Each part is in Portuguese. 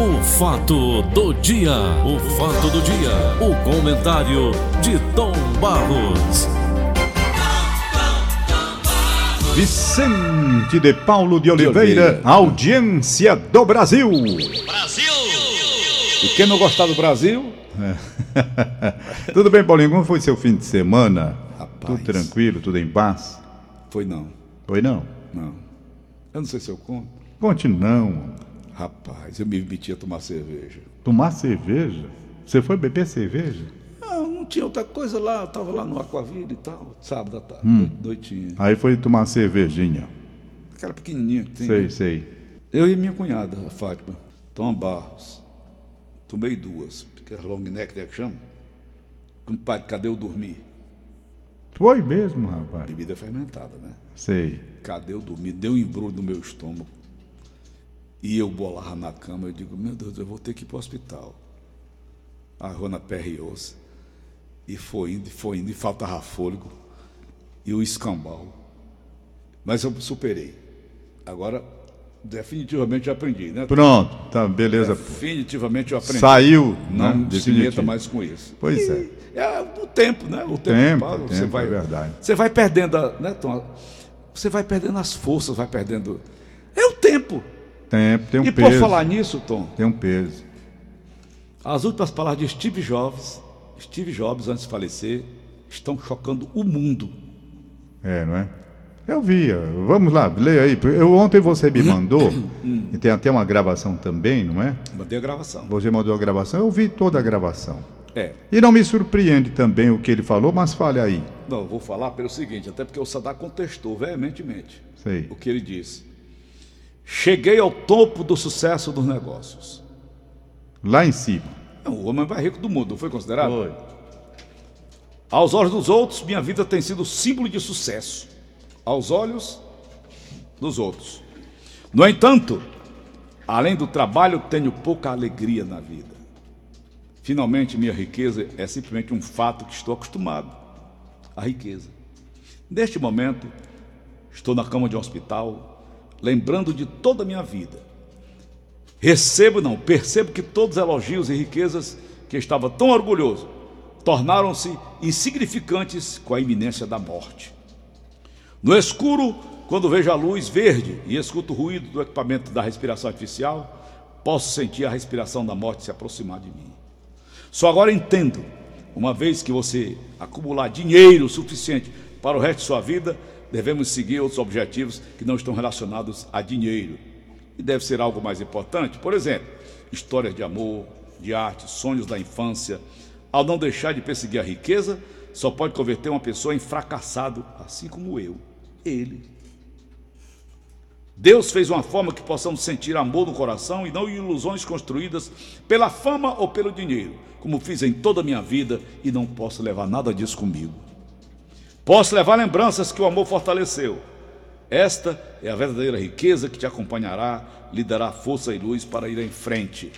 O fato do dia, o fato do dia, o comentário de Tom Barros. Vicente de Paulo de Oliveira, audiência do Brasil. E quem não gostar do Brasil, Tudo bem, Paulinho? Como foi seu fim de semana? Rapaz. Tudo tranquilo, tudo em paz? foi não. Foi não? Não. Eu não sei se eu conto. Conte não. Rapaz, eu me meti a tomar cerveja. Tomar cerveja? Você foi beber cerveja? Não, não tinha outra coisa lá. Eu tava lá no Aquavira e tal, sábado à tarde, Hum. noitinha. Aí foi tomar cervejinha. Aquela pequenininha que tem. Sei, sei. Eu e minha cunhada, a Fátima, Tom Barros. Tomei duas, porque é long neck, né, que chama? Compadre, cadê eu dormir? Foi mesmo, rapaz. Bebida fermentada, né? Sei. Cadê eu dormir? Deu um embrulho no meu estômago. E eu bolava na cama, eu digo, meu Deus, eu vou ter que ir para o hospital. A Rona perriou-se. E foi indo, e foi indo, e faltava fôlego. E o escambau. Mas eu superei. Agora, definitivamente eu aprendi, né? Pronto, tá, beleza. Definitivamente eu aprendi. Saiu, Não né? se meta mais com isso. Pois é. É o tempo, né? O tempo, Tempo, passa, tempo, você vai, é verdade. Você vai perdendo, a, né, Tom? Você vai perdendo as forças, vai perdendo. É o tempo. Tempo, tem um e peso. por falar nisso, Tom, Tem um peso. as últimas palavras de Steve Jobs, Steve Jobs, antes de falecer, estão chocando o mundo. É, não é? Eu vi. ó. Vamos lá, leia aí. Eu, ontem você me mandou, e tem até uma gravação também, não é? Mandei a gravação. Você mandou a gravação, eu vi toda a gravação. É. E não me surpreende também o que ele falou, mas fale aí. Não, eu vou falar pelo seguinte, até porque o Sadar contestou veementemente Sei. o que ele disse. Cheguei ao topo do sucesso dos negócios. Lá em cima. É o homem mais rico do mundo, não foi considerado? Aos olhos dos outros, minha vida tem sido símbolo de sucesso. Aos olhos dos outros. No entanto, além do trabalho, tenho pouca alegria na vida. Finalmente, minha riqueza é simplesmente um fato que estou acostumado. A riqueza. Neste momento, estou na cama de um hospital, lembrando de toda a minha vida. Recebo, não, percebo que todos os elogios e riquezas que estava tão orgulhoso tornaram-se insignificantes com a iminência da morte. No escuro, quando vejo a luz verde e escuto o ruído do equipamento da respiração artificial, posso sentir a respiração da morte se aproximar de mim. Só agora entendo, uma vez que você acumular dinheiro suficiente para o resto de sua vida, devemos seguir outros objetivos que não estão relacionados a dinheiro. E deve ser algo mais importante, por exemplo, histórias de amor, de arte, sonhos da infância. Ao não deixar de perseguir a riqueza, só pode converter uma pessoa em fracassado, assim como eu, ele. Deus fez uma forma que possamos sentir amor no coração e não ilusões construídas pela fama ou pelo dinheiro, como fiz em toda a minha vida e não posso levar nada disso comigo. Posso levar lembranças que o amor fortaleceu. Esta é a verdadeira riqueza que te acompanhará, lhe dará força e luz para ir em frente.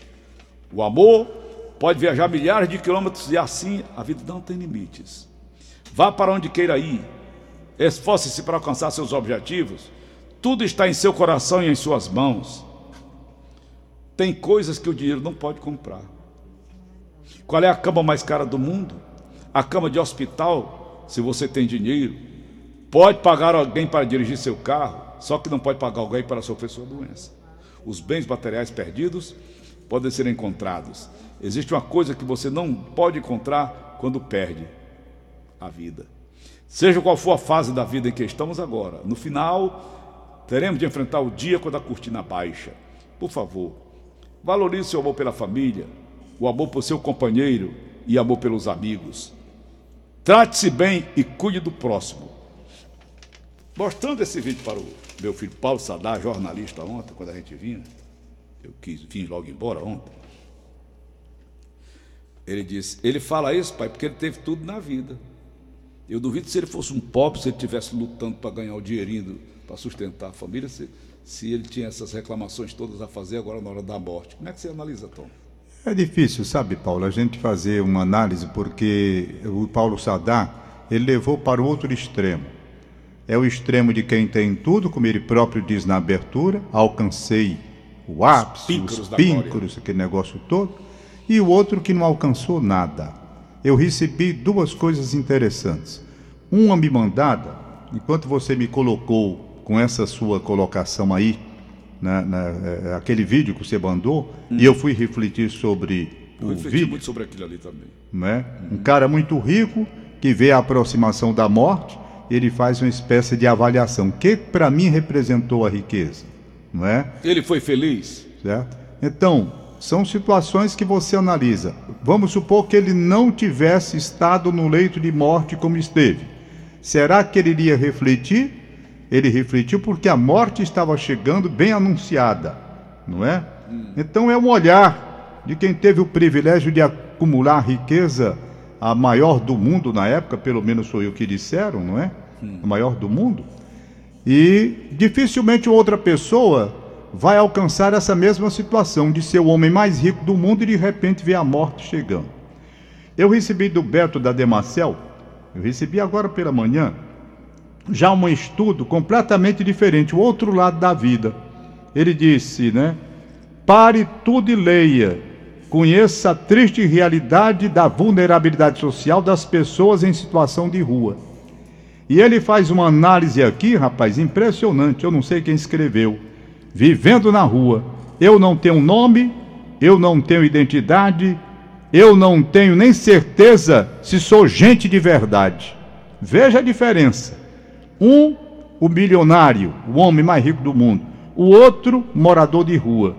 O amor pode viajar milhares de quilômetros e assim a vida não tem limites. Vá para onde queira ir, esforce-se para alcançar seus objetivos. Tudo está em seu coração e em suas mãos. Tem coisas que o dinheiro não pode comprar. Qual é a cama mais cara do mundo? A cama de hospital, se você tem dinheiro. Pode pagar alguém para dirigir seu carro, só que não pode pagar alguém para sofrer sua doença. Os bens materiais perdidos podem ser encontrados. Existe uma coisa que você não pode encontrar quando perde: a vida. Seja qual for a fase da vida em que estamos agora, no final, teremos de enfrentar o dia quando a cortina baixa. Por favor, valorize seu amor pela família, o amor por seu companheiro e amor pelos amigos. Trate-se bem e cuide do próximo. Mostrando esse vídeo para o meu filho Paulo Sadar, jornalista, ontem, quando a gente vinha, eu quis vim logo embora ontem. Ele disse: Ele fala isso, pai, porque ele teve tudo na vida. Eu duvido se ele fosse um pobre, se ele estivesse lutando para ganhar o dinheirinho para sustentar a família, se, se ele tinha essas reclamações todas a fazer agora na hora da morte. Como é que você analisa, Tom? É difícil, sabe, Paulo, a gente fazer uma análise porque o Paulo Sadar, ele levou para o outro extremo. É o extremo de quem tem tudo, como ele próprio diz na abertura, alcancei o ápice, os píncaros, aquele negócio todo, e o outro que não alcançou nada. Eu recebi duas coisas interessantes. Uma me mandada, enquanto você me colocou com essa sua colocação aí, na, na, é, aquele vídeo que você mandou, hum. e eu fui refletir sobre eu o vídeo. muito sobre aquilo ali também. Né? Hum. Um cara muito rico que vê a aproximação da morte, ele faz uma espécie de avaliação. que para mim representou a riqueza? Não é? Ele foi feliz? Certo? Então, são situações que você analisa. Vamos supor que ele não tivesse estado no leito de morte como esteve. Será que ele iria refletir? Ele refletiu porque a morte estava chegando bem anunciada, não é? Então é um olhar de quem teve o privilégio de acumular riqueza, a maior do mundo na época, pelo menos foi o que disseram, não é? A maior do mundo. E dificilmente outra pessoa vai alcançar essa mesma situação de ser o homem mais rico do mundo e de repente ver a morte chegando. Eu recebi do Beto da Demacel, eu recebi agora pela manhã, já um estudo completamente diferente, o outro lado da vida. Ele disse, né? Pare tudo e leia. Conheça a triste realidade da vulnerabilidade social das pessoas em situação de rua. E ele faz uma análise aqui, rapaz, impressionante. Eu não sei quem escreveu. Vivendo na rua. Eu não tenho nome, eu não tenho identidade, eu não tenho nem certeza se sou gente de verdade. Veja a diferença. Um, o milionário, o homem mais rico do mundo. O outro, morador de rua.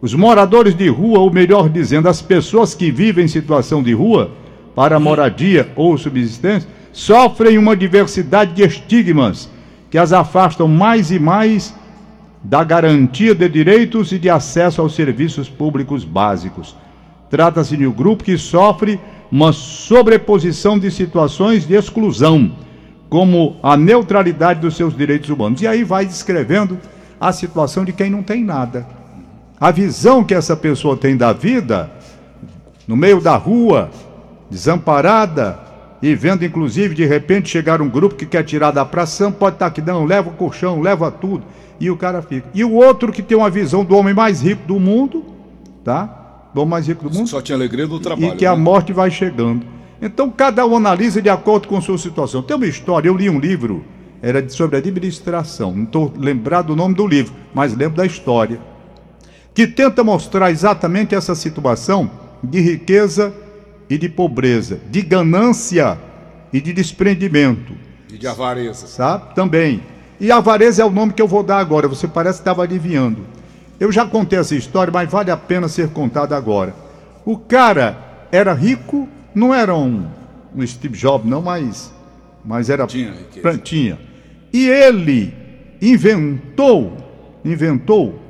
Os moradores de rua, ou melhor dizendo, as pessoas que vivem em situação de rua, para moradia ou subsistência, sofrem uma diversidade de estigmas que as afastam mais e mais da garantia de direitos e de acesso aos serviços públicos básicos. Trata-se de um grupo que sofre uma sobreposição de situações de exclusão como a neutralidade dos seus direitos humanos. E aí vai descrevendo a situação de quem não tem nada. A visão que essa pessoa tem da vida, no meio da rua, desamparada, e vendo inclusive de repente chegar um grupo que quer tirar da praça, pode estar aqui, não, leva o colchão, leva tudo, e o cara fica. E o outro que tem uma visão do homem mais rico do mundo, tá? Do homem mais rico do mundo. Só tinha alegria do trabalho. E que né? a morte vai chegando. Então cada um analisa de acordo com sua situação. Tem uma história, eu li um livro, era sobre administração, não estou lembrado do nome do livro, mas lembro da história, que tenta mostrar exatamente essa situação de riqueza e de pobreza, de ganância e de desprendimento. E de avareza. Sabe? Também. E avareza é o nome que eu vou dar agora, você parece que estava adivinhando. Eu já contei essa história, mas vale a pena ser contada agora. O cara era rico não era um, um Steve Jobs, não, mas, mas era tinha, tinha. E ele inventou, inventou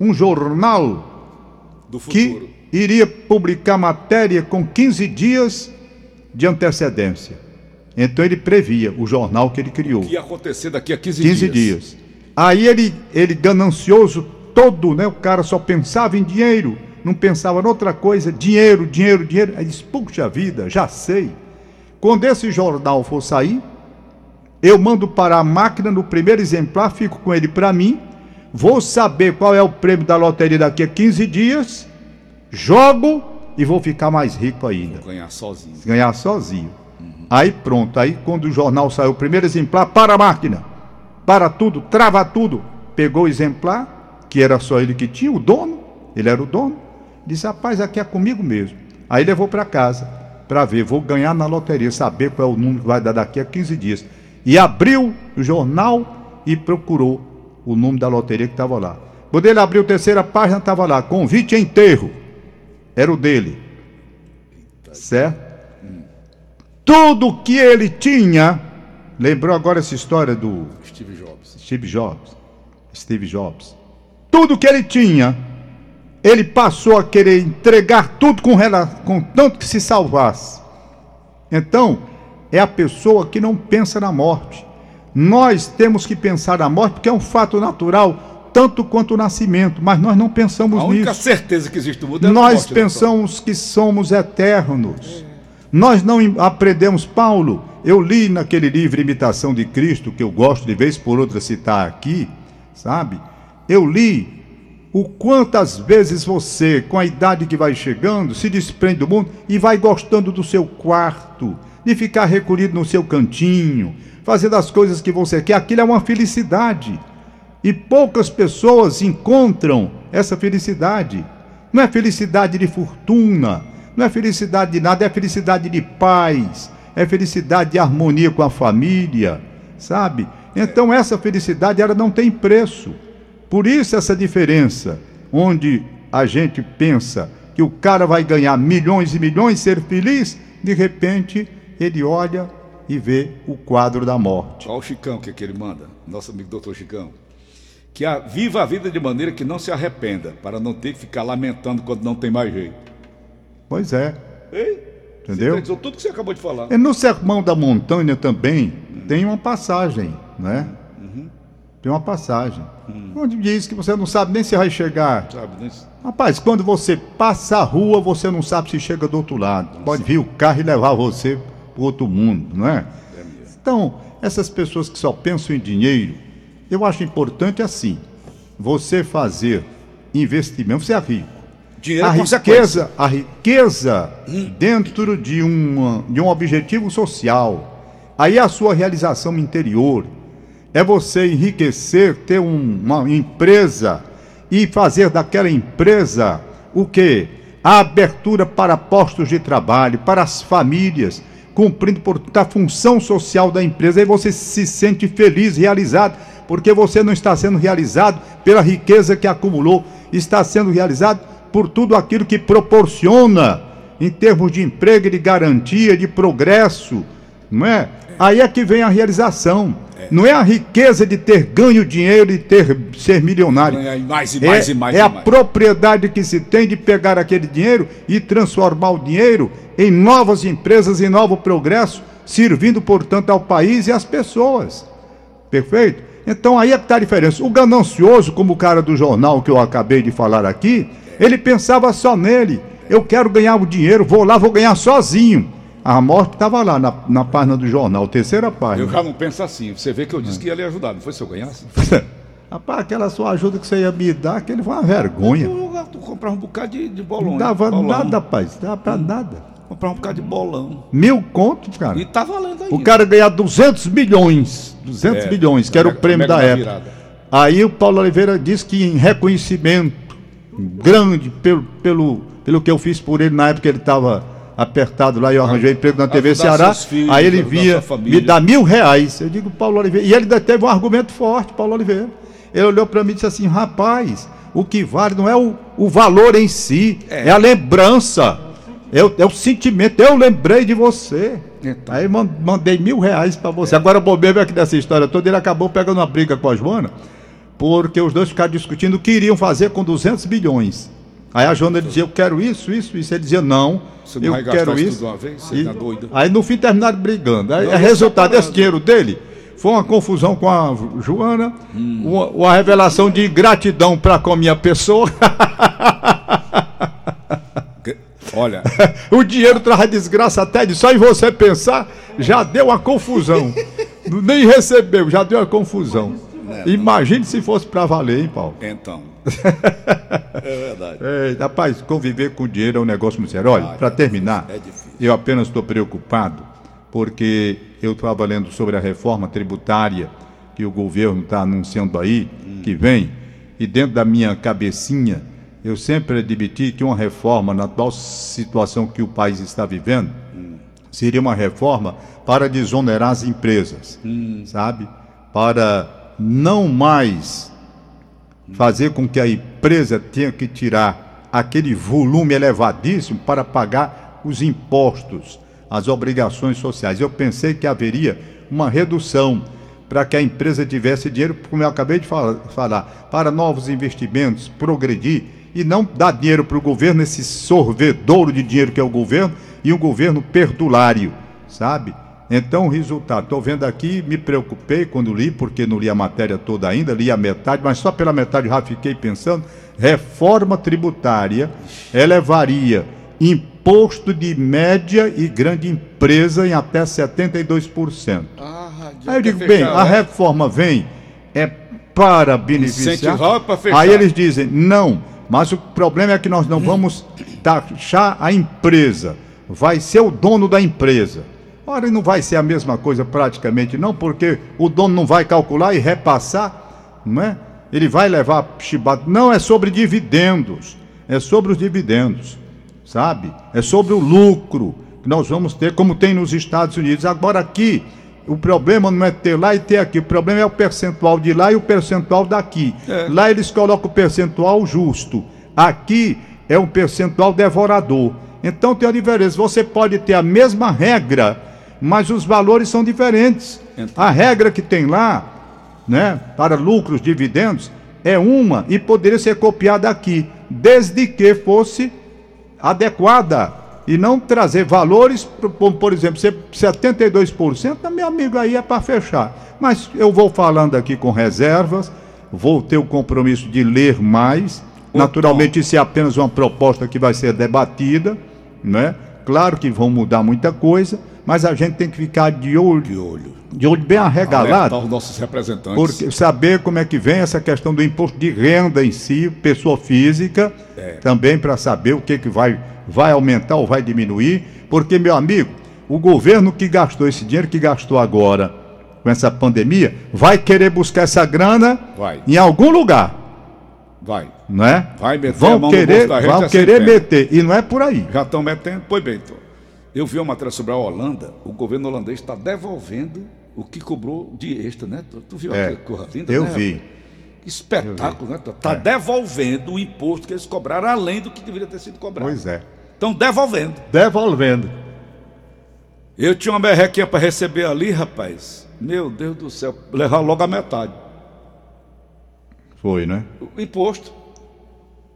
um jornal que iria publicar matéria com 15 dias de antecedência. Então ele previa o jornal que ele criou. O que ia acontecer daqui a 15, 15 dias. dias. Aí ele, ele ganancioso todo, né? O cara só pensava em dinheiro não pensava em outra coisa, dinheiro, dinheiro, dinheiro. Aí disse, puxa vida, já sei. Quando esse jornal for sair, eu mando para a máquina no primeiro exemplar, fico com ele para mim, vou saber qual é o prêmio da loteria daqui a 15 dias, jogo e vou ficar mais rico ainda. Vou ganhar sozinho. Ganhar sozinho. Uhum. Aí pronto, aí quando o jornal saiu, o primeiro exemplar, para a máquina, para tudo, trava tudo. Pegou o exemplar, que era só ele que tinha, o dono, ele era o dono, Disse, rapaz, aqui é comigo mesmo. Aí levou para casa para ver, vou ganhar na loteria, saber qual é o número que vai dar daqui a 15 dias. E abriu o jornal e procurou o número da loteria que estava lá. Quando ele abriu a terceira página, estava lá, convite enterro. Era o dele. Certo? Tudo que ele tinha, lembrou agora essa história do Steve Jobs. Steve Jobs. Steve Jobs. Tudo que ele tinha ele passou a querer entregar tudo com, com tanto que se salvasse. Então, é a pessoa que não pensa na morte. Nós temos que pensar na morte porque é um fato natural, tanto quanto o nascimento, mas nós não pensamos nisso. A única nisso. certeza que existe no mundo é Nós morte, pensamos que somos eternos. Nós não aprendemos, Paulo, eu li naquele livro Imitação de Cristo, que eu gosto de vez por outra citar aqui, sabe? Eu li o quantas vezes você, com a idade que vai chegando, se desprende do mundo e vai gostando do seu quarto, de ficar recolhido no seu cantinho, fazendo as coisas que você quer. Aquilo é uma felicidade. E poucas pessoas encontram essa felicidade. Não é felicidade de fortuna, não é felicidade de nada, é felicidade de paz, é felicidade de harmonia com a família, sabe? Então essa felicidade ela não tem preço. Por isso essa diferença, onde a gente pensa que o cara vai ganhar milhões e milhões, ser feliz, de repente ele olha e vê o quadro da morte. Olha o Chicão que, é que ele manda, nosso amigo doutor Chicão. Que a, viva a vida de maneira que não se arrependa, para não ter que ficar lamentando quando não tem mais jeito. Pois é. Ei? Entendeu? Você tudo que você acabou de falar. E no Sermão da Montanha também tem uma passagem, né? Uhum. Tem uma passagem. Onde diz que você não sabe nem se vai chegar. Sabe, né? Rapaz, quando você passa a rua, você não sabe se chega do outro lado. Pode vir o carro e levar você para outro mundo, não é? Então, essas pessoas que só pensam em dinheiro, eu acho importante assim, você fazer investimento, você é rico. Dinheiro A é consequência. riqueza, a riqueza dentro de, uma, de um objetivo social, aí é a sua realização interior, é você enriquecer, ter um- uma empresa e fazer daquela empresa o que? A abertura para postos de trabalho, para as famílias, cumprindo portanto a função social da empresa. Aí você se sente feliz, realizado, porque você não está sendo realizado pela riqueza que acumulou, está sendo realizado por tudo aquilo que proporciona em termos de emprego, de garantia, de progresso, não é? Aí é que vem a realização. Não é a riqueza de ter ganho dinheiro e ter ser milionário. Ganhar mais e mais é, e mais é e a mais. propriedade que se tem de pegar aquele dinheiro e transformar o dinheiro em novas empresas, em novo progresso, servindo, portanto, ao país e às pessoas. Perfeito? Então aí é que está a diferença. O ganancioso, como o cara do jornal que eu acabei de falar aqui, ele pensava só nele. Eu quero ganhar o dinheiro, vou lá, vou ganhar sozinho. A morte estava lá na, na página do jornal, terceira Eu página. já não penso assim. Você vê que eu disse que ia lhe ajudar, não foi se eu ganhasse? Rapaz, aquela sua ajuda que você ia me dar, aquele foi uma vergonha. Tu, tu comprar um bocado de, de bolão. Não dava bolão. nada, rapaz. Dava pra nada. Comprar um bocado de bolão. Mil contos, cara. E tá valendo ainda. O cara ganhar 200 milhões. 200 É, milhões, que era o prêmio da época. virada. Aí o Paulo Oliveira disse que em reconhecimento grande pelo, pelo, pelo que eu fiz por ele na época que ele estava apertado lá e eu arranjei emprego na TV Ceará. filhos, aí ele via me dar mil reais. Eu digo, Paulo Oliveira. E ele teve um argumento forte, Paulo Oliveira. Ele olhou para mim e disse assim: rapaz, o que vale não é o, o valor em si, é, a lembrança. É o, é o sentimento, eu lembrei de você. Então. Aí man- mandei mil reais pra você. Agora o bobeiro aqui dessa história toda, ele acabou pegando uma briga com a Joana, porque os dois ficaram discutindo o que iriam fazer com 200 bilhões. Aí a Joana dizia, eu quero isso, isso, isso. Ele dizia, não, Você não eu vai quero isso tudo uma vez? Você E- tá doido? Aí no fim terminaram brigando. Aí, Não, é você resultado tá desse dinheiro dele foi uma confusão com a Joana, uma, uma revelação de gratidão para com a minha pessoa. Olha, O dinheiro traz desgraça até de só em você pensar, já deu uma confusão. Nem recebeu, já deu uma confusão. Imagine se fosse para valer, hein, Paulo? então. É verdade. É, rapaz, conviver com dinheiro é um negócio muito sério. Olha, para terminar, é eu apenas estou preocupado porque eu estava lendo sobre a reforma tributária que o governo está anunciando aí, que vem, e dentro da minha cabecinha, eu sempre admiti que uma reforma, na atual situação que o país está vivendo, seria uma reforma para desonerar as empresas, sabe? Para não mais fazer com que a empresa tenha que tirar aquele volume elevadíssimo para pagar os impostos, as obrigações sociais. Eu pensei que haveria uma redução para que a empresa tivesse dinheiro, como eu acabei de fala- falar, para novos investimentos, progredir e não dar dinheiro para o governo, esse sorvedouro de dinheiro que é o governo, e um governo perdulário, sabe? Então, o resultado, estou vendo aqui, me preocupei quando li, porque não li a matéria toda ainda, li a metade, mas só pela metade já fiquei pensando. Reforma tributária elevaria imposto de média e grande empresa em até 72%. Ah, Aí eu digo, bem, a reforma vem é para beneficiar. Incentivar para fechar. Aí eles dizem, não, mas o problema é que nós não vamos taxar a empresa. Vai ser o dono da empresa. Ora, não vai ser a mesma coisa praticamente, não, porque o dono não vai calcular e repassar, não é? Ele vai levar chibata. Não é sobre dividendos, é sobre os dividendos, sabe? É sobre o lucro que nós vamos ter, como tem nos Estados Unidos. Agora aqui, o problema não é ter lá e ter aqui, o problema é o percentual de lá e o percentual daqui. É. Lá eles colocam o percentual justo, aqui é um percentual devorador. Então tem a diferença. Você pode ter a mesma regra, mas os valores são diferentes. Então. A regra que tem lá, né, para lucros, dividendos, é uma e poderia ser copiada aqui, desde que fosse adequada e não trazer valores, por exemplo, ser 72%, meu amigo, aí é para fechar. Mas eu vou falando aqui com reservas, vou ter o compromisso de ler mais. Ô, Naturalmente, isso é apenas uma proposta que vai ser debatida, né? Claro que vão mudar muita coisa, mas a gente tem que ficar de olho, De olho. de olho bem arregalado. Alertar os nossos representantes. Porque saber como é que vem essa questão do imposto de renda em si, pessoa física, É. também para saber o que, que vai, vai aumentar ou vai diminuir. Porque, meu amigo, o governo que gastou esse dinheiro que gastou agora com essa pandemia, vai querer buscar essa grana Vai. em algum lugar, Vai. não é? Vai meter vão querer, vão sem querer meter, e não é por aí. Já estão metendo. Pois bem, então. Eu vi uma matéria sobre a Holanda. O governo holandês está devolvendo o que cobrou de extra, né? Tu, tu viu É, aquela coisa linda? eu né, vi. Que espetáculo, né? Está É. devolvendo o imposto que eles cobraram além do que deveria ter sido cobrado. Pois é. Estão devolvendo. Devolvendo. Eu tinha uma merrequinha para receber ali, rapaz. Meu Deus do céu. Levar logo a metade. Foi, né? O imposto.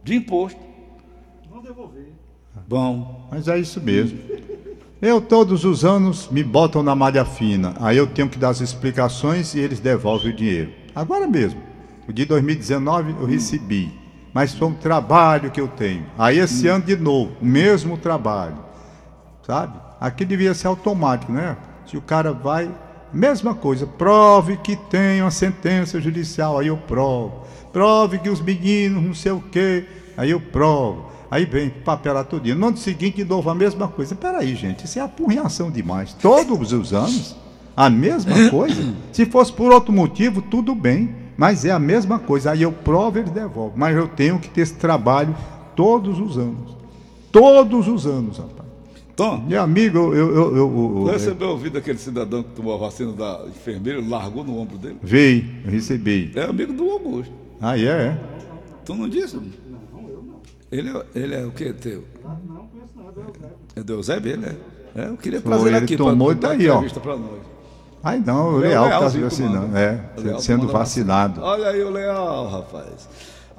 De imposto. Vão devolver. Bom. Mas é isso mesmo. Eu todos os anos me botam na malha fina. Aí eu tenho que dar as explicações e eles devolvem o dinheiro. Agora mesmo. O de 2019 eu recebi. Mas foi um trabalho que eu tenho. Aí esse ano de novo, o mesmo trabalho. Sabe? Aqui devia ser automático, né? Se o cara vai, mesma coisa, prove que tem uma sentença judicial, aí eu provo. Prove que os meninos não sei o quê, aí eu provo. Aí vem papelar tudinho. No ano seguinte, de novo, a mesma coisa. Peraí, gente, isso é apurriação demais. Todos os anos, a mesma coisa. Se fosse por outro motivo, tudo bem. Mas é a mesma coisa. Aí eu provo, eles devolvem. Mas eu tenho que ter esse trabalho todos os anos. Todos os anos, rapaz. Tom, Meu amigo, eu. eu, eu, eu, você eu recebeu ouvido daquele cidadão que tomou a vacina da enfermeira e largou no ombro dele? veio, eu recebi. É amigo do Augusto. Ah, é? é? Tu não disse? Ele é, ele é o que teu? Não, conheço nada, é o Eusébio. É do Eusébio, ele é? É, eu queria Foi, trazer ele ele aqui tomou pra e tá dar aí, ó. nós. Ai, não, o É Leal está Lealzinho vacinando. É, Leal sendo vacinado. vacina. Olha aí o Leal, rapaz.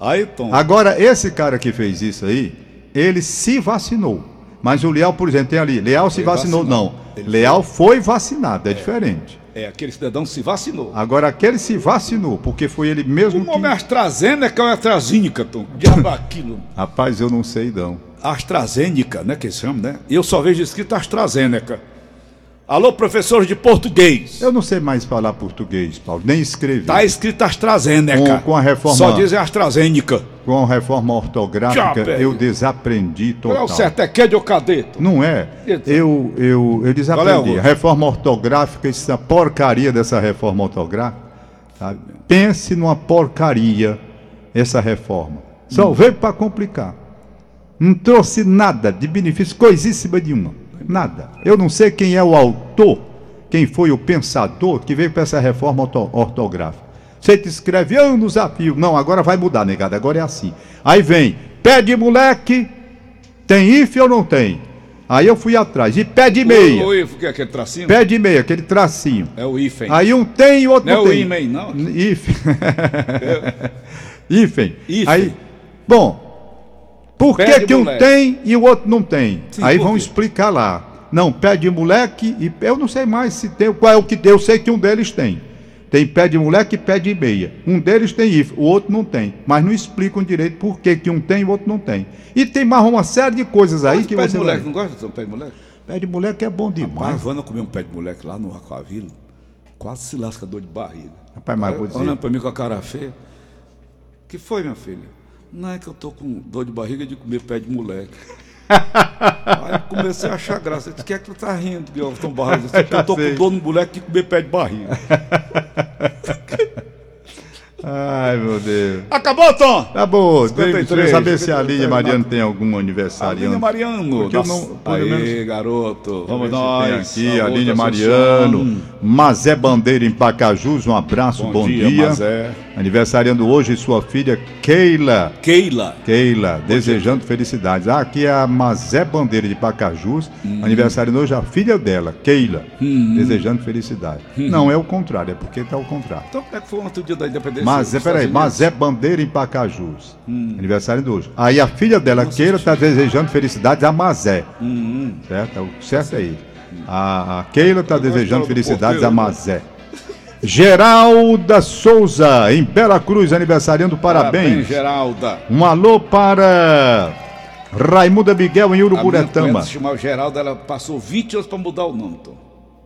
Aí, Tom. Agora, esse cara que fez isso aí, ele se vacinou. Mas o Leal, por exemplo, tem ali, Leal se vacinou. vacinou. Não, Ele Leal foi vacinado, é diferente. É, aquele cidadão se vacinou. Agora, aquele se vacinou, porque foi ele O mesmo nome é que... AstraZeneca ou é AstraZeneca, Tom? Diabo é aquilo. Rapaz, eu não sei não. AstraZeneca, né, que eles chamam, né? Eu só vejo escrito AstraZeneca. Alô, professores de português. Eu não sei mais falar português, Paulo, nem escrever. Tá escrito AstraZeneca. Com- com a reforma- Só dizem AstraZeneca. Com a reforma ortográfica, Já, eu desaprendi Qual é total. o certo? É que de ou cadê, Tom? Não é. Eu, eu, eu desaprendi. É reforma ortográfica, essa porcaria dessa reforma ortográfica. sabe? Pense numa porcaria essa reforma. Só Hum. veio para complicar. Não trouxe nada de benefício, coisíssima nenhuma. Nada. Eu não sei quem é o autor, quem foi o pensador que veio para essa reforma orto- ortográfica. Você te escreve anos a fio. Não, agora vai mudar, negado. Agora é assim. Aí vem, pé de moleque, tem IF ou não tem? Aí eu fui atrás. E pé de meia. O, o, o que é aquele tracinho? Pé de meia, aquele tracinho. É o IFEM. Aí um tem e o outro Não é não, o tem. IMEI, não? IFEM. Hífen. Aí, bom, por Pé que, que um moleque. tem e o outro não tem? Sim, Aí vão explicar lá. Não, pé de moleque e eu não sei mais se tem, qual é o que tem, eu sei que um deles tem. Tem pé de moleque e pé de meia. Um deles tem IF, o outro não tem. Mas não explicam direito por que, que um tem e o outro não tem. E tem mais uma série de coisas aí Mas que pé você de moleque, vai... não gosta de pé de moleque? Pé de moleque é bom demais. Vana comeu um pé de moleque lá no Aquavila, quase se lasca dor de barriga. Rapaz, mas vou dizer. Olhando pra mim com a cara feia. que foi, minha filha? Não é que eu tô com dor de barriga de comer pé de moleque. Aí eu comecei a achar graça. Eu disse, que é que tu tá rindo, Tom Barros? Eu, disse, eu tô com dor no moleque de comer pé de barriga. Ai, meu Deus. Acabou, Tom? Tá bom, 53, deixa eu saber se a 53, Aline Mariano tem algum aniversariante. Aline Mariano. Porque não- Aí, menos- garoto. Vamos nós. Aqui, Alô, Aline da Mariano, Assunção. Mazé Bandeira em Pacajus, um abraço, bom, Bom dia, Mazé. Aniversariando hoje sua filha Keila. Keila. Keila, desejando felicidades. Ah, aqui é a Mazé Bandeira de Pacajus, Hum. aniversariando hoje a filha dela, Keila, desejando felicidade. Hum. Não é o contrário, é porque tá ao contrário. Então, como é que foi ontem o dia da independência? Mazé, peraí? Mazé Bandeira em Pacajus. Hum. Aniversário de hoje. Aí a filha dela, Keila, está desejando felicidades a Mazé. Hum, Certo? O certo é isso. A, a Keila está desejando do felicidades a né? Mazé. Geralda Souza, em Bela Cruz, aniversariando, parabéns. Geralda. Um alô para Raimunda Miguel em Uruburetama. se chamava Geralda, ela passou 20 anos para mudar o nome, Tom.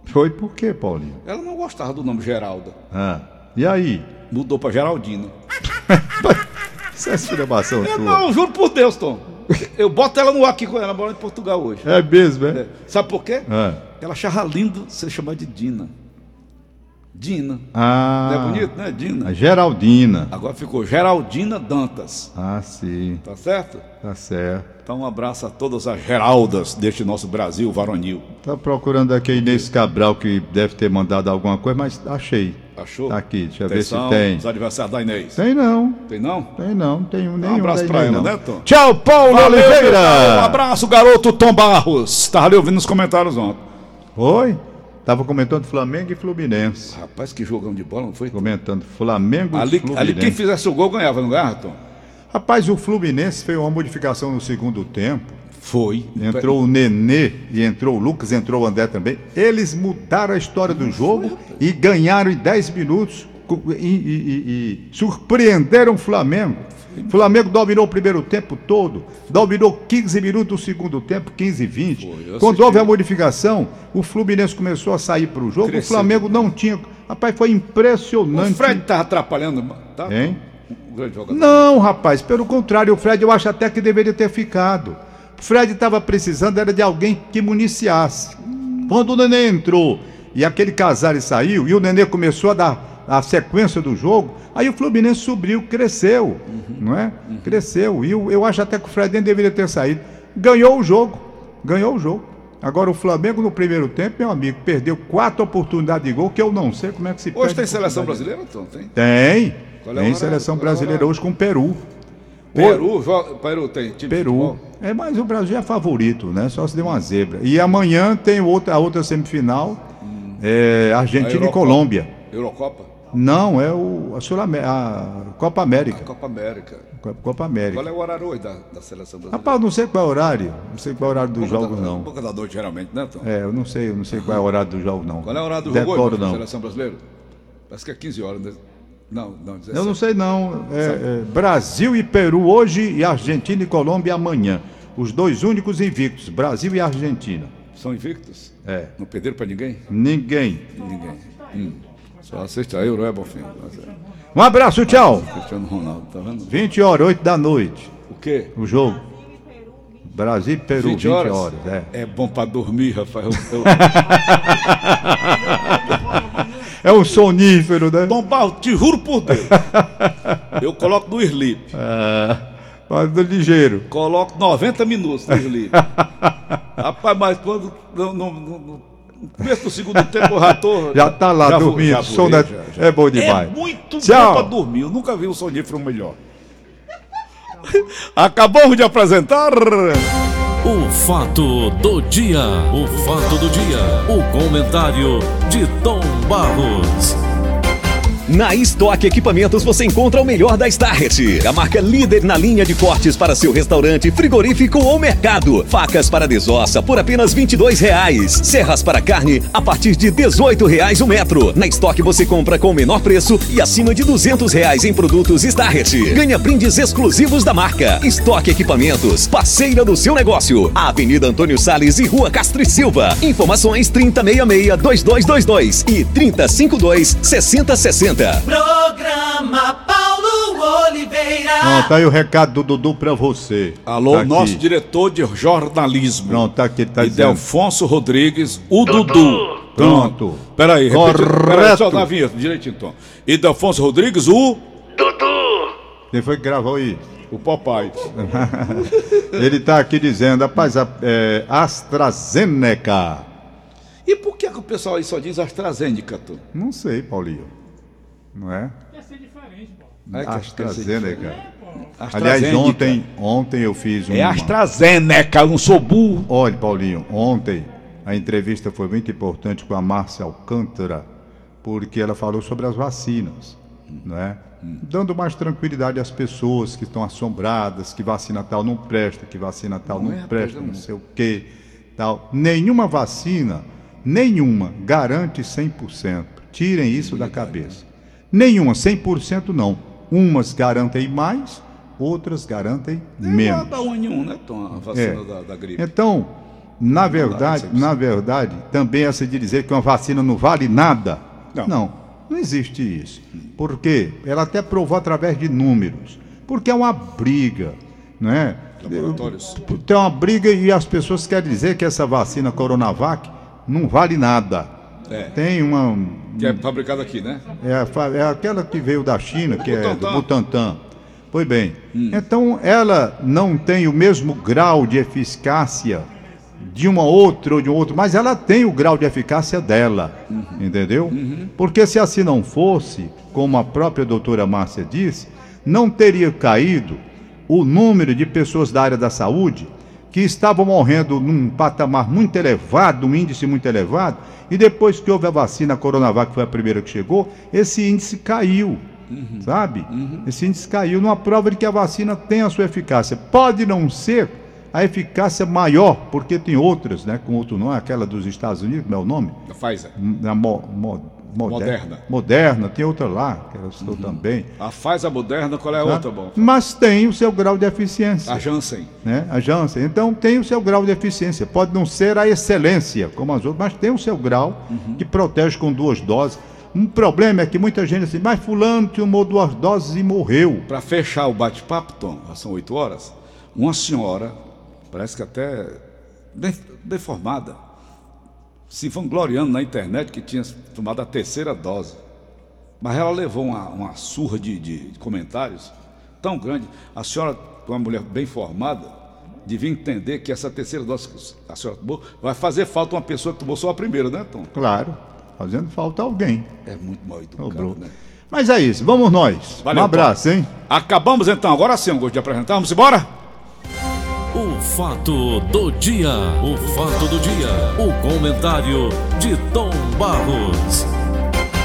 Foi por quê, Paulinho? Ela não gostava do nome Geralda. Ah, e aí? Mudou para Geraldina. Isso é esculhambação Eu tua. não, juro por Deus, Tom. Eu boto ela no ar aqui com ela, mora em Portugal hoje. É mesmo, é? É. Sabe por quê? Ah. Ela achava lindo ser chamada de Dina. Dina. Ah, Não é bonito, né? Dina. Geraldina. Agora ficou Geraldina Dantas. Ah, sim, Tá certo? tá certo. Então um abraço a todas as Geraldas deste nosso Brasil varonil. Tá procurando aqui a Inês Cabral, que deve ter mandado alguma coisa, mas achei. Achou? Tá aqui, deixa eu ver se tem. Os aniversários da Inês. Tem não, Tem não? tem não, não tem nenhum. abraço daí pra ela, não. né, Tom? Tchau, Paulo Valeu, Oliveira! Um abraço, garoto Tom Barros. Tava ali ouvindo nos comentários ontem. Oi? Tava comentando Flamengo e Fluminense. Rapaz, que jogão de bola, não foi? Comentando Flamengo e Ali, Fluminense. ali quem fizesse o gol ganhava, não ganhava, Tom? Rapaz, o Fluminense fez uma modificação no segundo tempo. Foi. Entrou o Nenê e entrou o Lucas, entrou o André também. Eles mudaram a história do jogo e ganharam em 10 minutos e, e- e- surpreenderam o Flamengo. O Flamengo dominou o primeiro tempo todo, dominou 15 minutos do segundo tempo, 15 e 20. Foi, eu Quando houve a modificação, o Fluminense começou a sair para o jogo, o Flamengo não tinha. Rapaz, foi O impressionante. Fred tava atrapalhando, tá? Hein? Um grande jogador. Não, rapaz, pelo contrário, o Fred eu acho até que deveria ter ficado. O Fred estava precisando era de alguém que municiasse. Quando o Nenê entrou e aquele Casares saiu e o Nenê começou a dar a sequência do jogo, aí o Fluminense subiu, cresceu, não é? Cresceu. E eu, eu acho até que o Fred nem deveria ter saído. Ganhou o jogo, ganhou o jogo. Agora o Flamengo no primeiro tempo, meu amigo, perdeu quatro oportunidades de gol que eu não sei como é que se Hoje perde tem seleção brasileira, Tom? Tem? Tem. Qual é tem seleção é brasileira hoje com o Peru. Peru, Peru tem time Peru. É, mas o Brasil é favorito, né? Só se deu uma zebra. E amanhã tem outra, a outra semifinal, é, A Argentina e. Colômbia. Eurocopa? Não, é o, a, Sul a Copa América. Copa América. Co- Copa América. Qual é o horário hoje da, da seleção brasileira? Rapaz, não sei qual é o horário. Não sei qual é o horário dos jogos, não. Boca da noite, geralmente, né, Tom? É, eu não sei, eu não sei qual é o horário dos jogos, não. Qual é o horário do jogo hoje da seleção brasileira? Parece que é 15 horas, né? Não, não, 17. Eu não sei, não. É, é, Brasil e Peru hoje e Argentina e Colômbia amanhã. Os dois únicos invictos, Brasil e Argentina. São invictos? É. Não perderam pra ninguém? Ninguém. Ninguém. Hum. Só assiste a Euro, é, Bonfim? Um abraço, tchau. Cristiano Ronaldo, tá vendo? 20 horas, 8 da noite, O quê? o jogo. Brasil e Peru, 20, horas. é. É bom pra dormir, eu... É um sonífero, né? Barro, te juro por Deus. Eu coloco no sleep. É, mas do ligeiro. Coloco 90 minutos no sleep. Rapaz, mas quando. No- no- no começo do segundo tempo já tô. Já tá lá já vou- dormindo, já voei, é- já- é bom demais. É muito Tchau. bom pra dormir. Eu nunca vi um sonífero melhor. Acabamos de apresentar. O fato do dia, o fato do dia, o comentário de Tom Barros. Na Stock Equipamentos você encontra o melhor da Start, a marca líder na linha de cortes para seu restaurante, frigorífico ou mercado. Facas para desossa por apenas 22 reais. Serras para carne a partir de 18 reais o metro. Na Stock você compra com o menor preço e acima de 200 reais em produtos Start. Ganha brindes exclusivos da marca. Stock Equipamentos, parceira do seu negócio. Avenida Antônio Sales e Rua Castro Silva. Informações 3066-2222 e 3052-6060. 70. Programa Paulo Oliveira. Pronto, tá aí o recado do Dudu pra você. Alô, Tá aqui. nosso diretor de jornalismo. Pronto, tá aqui, tá e dizendo. Delfonso Rodrigues, o Dudu. Pronto. Peraí, repete, peraí, Correto. só dá a vinheta, direitinho, então. E Delfonso Rodrigues, o... Quem foi que gravou aí? O papai. Ele tá aqui dizendo, rapaz, a- é, AstraZeneca. E por que, que o pessoal aí só diz AstraZeneca, tu? Não sei, Paulinho. Não é? É que AstraZeneca. AstraZeneca. Aliás, ontem, ontem eu fiz uma... É AstraZeneca, eu não sou burro. Olha, Paulinho, ontem a entrevista foi muito importante com a Márcia Alcântara, porque ela falou sobre as vacinas, não é? Dando mais tranquilidade às pessoas que estão assombradas, que vacina tal não presta, que vacina tal não, Não é, presta, não. não sei o quê, tal. Nenhuma vacina, nenhuma garante 100%. Tirem isso da cabeça. Nenhuma, 100% não. Umas garantem mais, outras garantem menos. Da um, né, Tom? A vacina É. da, da gripe. Então, na verdade, isso. na verdade, também essa de dizer que uma vacina não vale nada. Não. Não, não, existe isso. Por quê? Ela até provou através de números. Porque é uma briga, não é? Laboratórios. Tem uma briga e as pessoas querem dizer que essa vacina Coronavac não vale nada. É. Tem uma. Que é fabricado aqui, né? É, é aquela que veio da China, que é do Butantan. Butantan. Pois bem, Hum. então ela não tem o mesmo grau de eficácia de uma outra ou de um outro, mas ela tem o grau de eficácia dela, Uhum. entendeu? Porque se assim não fosse, como a própria doutora Márcia disse, não teria caído o número de pessoas da área da saúde que estavam morrendo num patamar muito elevado, um índice muito elevado, e depois que houve a vacina a Coronavac, que foi a primeira que chegou, esse índice caiu. Sabe? Esse índice caiu numa prova de que a vacina tem a sua eficácia. Pode não ser a eficácia maior, porque tem outras, né? Com outro nome, aquela dos Estados Unidos, como é o nome? Da Pfizer. Da mo, mo- moder- Moderna. Moderna, tem outra lá, que ela citou também. A Pfizer moderna, qual é a tá? outra, bom? Mas tem o seu grau de eficiência A Janssen. né? A Janssen. Então tem o seu grau de eficiência. Pode não ser a excelência como as outras, mas tem o seu grau que protege com duas doses. Um problema é que muita gente assim, mas fulano tomou duas doses e morreu. Para fechar o bate-papo, Tom, são oito horas, uma senhora, parece que até bem, bem formada, se vangloriando na internet que tinha tomado a terceira dose. Mas ela levou uma, uma surra de, de comentários tão grande. A senhora, uma mulher bem formada, devia entender que essa terceira dose que a senhora tomou vai fazer falta uma pessoa que tomou só a primeira, né, Tom? Claro, fazendo falta alguém. É muito mal educado, né? Mas é isso, vamos nós. Valeu, um abraço, hein? Acabamos então, agora sim, gosto de apresentar. Vamos embora? O fato do dia, o fato do dia, o comentário de Tom Barros.